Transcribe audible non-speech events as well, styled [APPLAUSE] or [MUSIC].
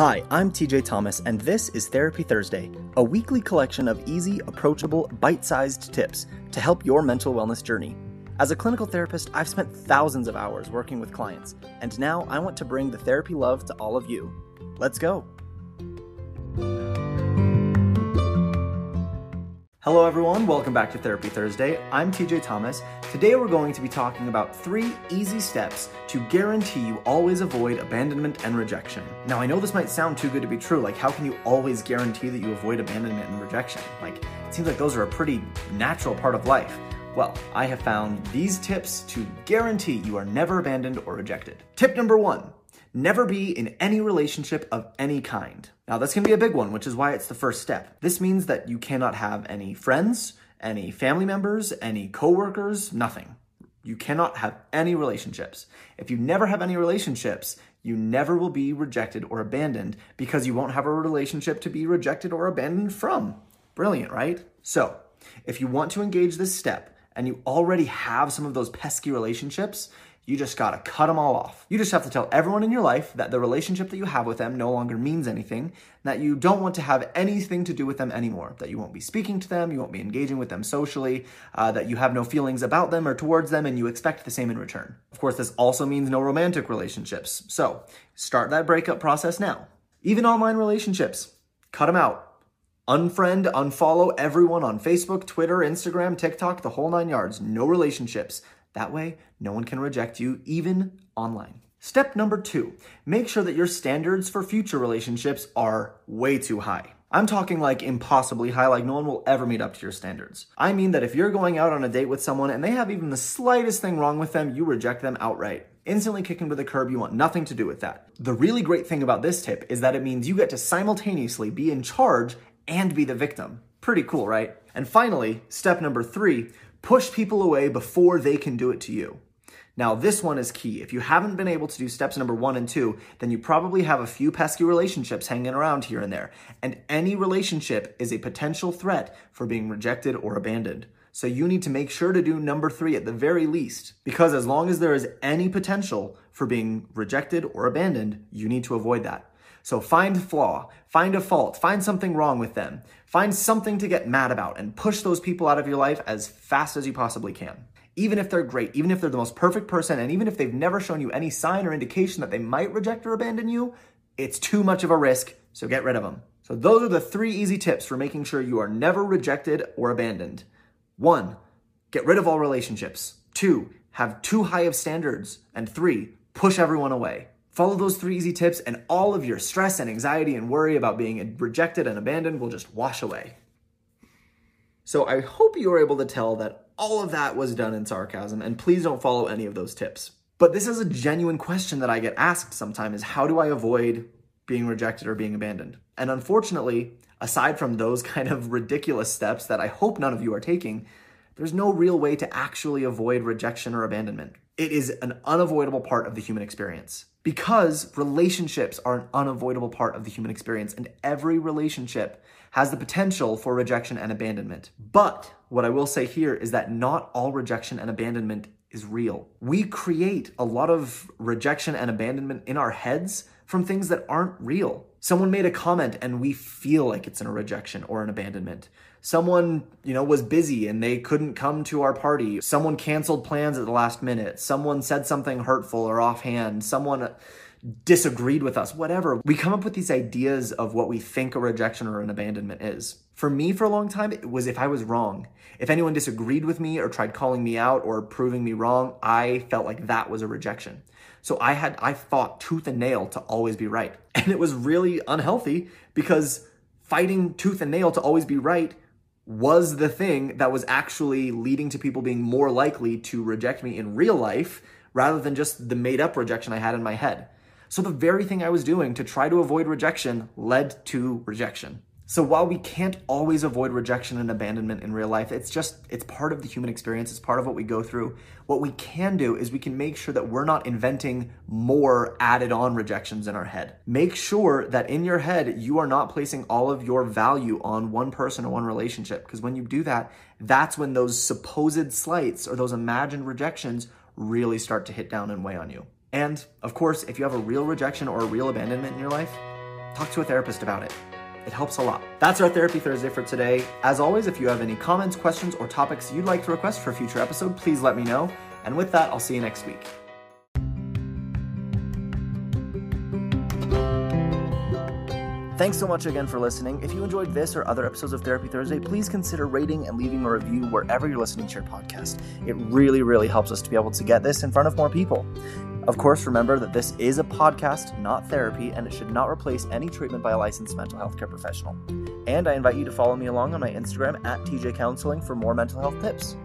Hi, I'm TJ Thomas, and this is Therapy Thursday, a weekly collection of easy, approachable, bite sized tips to help your mental wellness journey. As a clinical therapist, I've spent thousands of hours working with clients, and now I want to bring the therapy love to all of you. Let's go. Hello, everyone. Welcome back to Therapy Thursday. I'm TJ Thomas. Today, we're going to be talking about three easy steps to guarantee you always avoid abandonment and rejection. Now, I know this might sound too good to be true. Like, how can you always guarantee that you avoid abandonment and rejection? Like, it seems like those are a pretty natural part of life. Well, I have found these tips to guarantee you are never abandoned or rejected. Tip number one Never be in any relationship of any kind. Now, that's gonna be a big one, which is why it's the first step. This means that you cannot have any friends, any family members, any coworkers, nothing. You cannot have any relationships. If you never have any relationships, you never will be rejected or abandoned because you won't have a relationship to be rejected or abandoned from. Brilliant, right? So, if you want to engage this step and you already have some of those pesky relationships, you just gotta cut them all off. You just have to tell everyone in your life that the relationship that you have with them no longer means anything, that you don't want to have anything to do with them anymore, that you won't be speaking to them, you won't be engaging with them socially, uh, that you have no feelings about them or towards them, and you expect the same in return. Of course, this also means no romantic relationships. So start that breakup process now. Even online relationships, cut them out. Unfriend, unfollow everyone on Facebook, Twitter, Instagram, TikTok, the whole nine yards. No relationships. That way, no one can reject you, even online. Step number two, make sure that your standards for future relationships are way too high. I'm talking like impossibly high, like no one will ever meet up to your standards. I mean that if you're going out on a date with someone and they have even the slightest thing wrong with them, you reject them outright. Instantly kick them to the curb, you want nothing to do with that. The really great thing about this tip is that it means you get to simultaneously be in charge and be the victim. Pretty cool, right? And finally, step number three, Push people away before they can do it to you. Now, this one is key. If you haven't been able to do steps number one and two, then you probably have a few pesky relationships hanging around here and there. And any relationship is a potential threat for being rejected or abandoned. So you need to make sure to do number three at the very least, because as long as there is any potential for being rejected or abandoned, you need to avoid that. So find flaw, find a fault, find something wrong with them, find something to get mad about, and push those people out of your life as fast as you possibly can. Even if they're great, even if they're the most perfect person, and even if they've never shown you any sign or indication that they might reject or abandon you, it's too much of a risk, so get rid of them. So, those are the three easy tips for making sure you are never rejected or abandoned. One, get rid of all relationships. Two, have too high of standards. And three, push everyone away. Follow those three easy tips, and all of your stress and anxiety and worry about being rejected and abandoned will just wash away. So, I hope you were able to tell that all of that was done in sarcasm, and please don't follow any of those tips. But this is a genuine question that I get asked sometimes is how do I avoid being rejected or being abandoned? And unfortunately, aside from those [LAUGHS] kind of ridiculous steps that I hope none of you are taking, there's no real way to actually avoid rejection or abandonment. It is an unavoidable part of the human experience because relationships are an unavoidable part of the human experience, and every relationship has the potential for rejection and abandonment. But what I will say here is that not all rejection and abandonment is real. We create a lot of rejection and abandonment in our heads from things that aren't real. Someone made a comment and we feel like it's in a rejection or an abandonment. Someone, you know, was busy and they couldn't come to our party. Someone canceled plans at the last minute. Someone said something hurtful or offhand. Someone disagreed with us, whatever. We come up with these ideas of what we think a rejection or an abandonment is. For me, for a long time, it was if I was wrong. If anyone disagreed with me or tried calling me out or proving me wrong, I felt like that was a rejection. So I had, I fought tooth and nail to always be right. [LAUGHS] And it was really unhealthy because fighting tooth and nail to always be right was the thing that was actually leading to people being more likely to reject me in real life rather than just the made up rejection I had in my head. So the very thing I was doing to try to avoid rejection led to rejection. So while we can't always avoid rejection and abandonment in real life, it's just, it's part of the human experience. It's part of what we go through. What we can do is we can make sure that we're not inventing more added on rejections in our head. Make sure that in your head, you are not placing all of your value on one person or one relationship. Because when you do that, that's when those supposed slights or those imagined rejections really start to hit down and weigh on you. And of course, if you have a real rejection or a real abandonment in your life, talk to a therapist about it. It helps a lot. That's our Therapy Thursday for today. As always, if you have any comments, questions, or topics you'd like to request for a future episode, please let me know. And with that, I'll see you next week. Thanks so much again for listening. If you enjoyed this or other episodes of Therapy Thursday, please consider rating and leaving a review wherever you're listening to your podcast. It really, really helps us to be able to get this in front of more people. Of course, remember that this is a podcast, not therapy, and it should not replace any treatment by a licensed mental health care professional. And I invite you to follow me along on my Instagram at TJ Counseling for more mental health tips.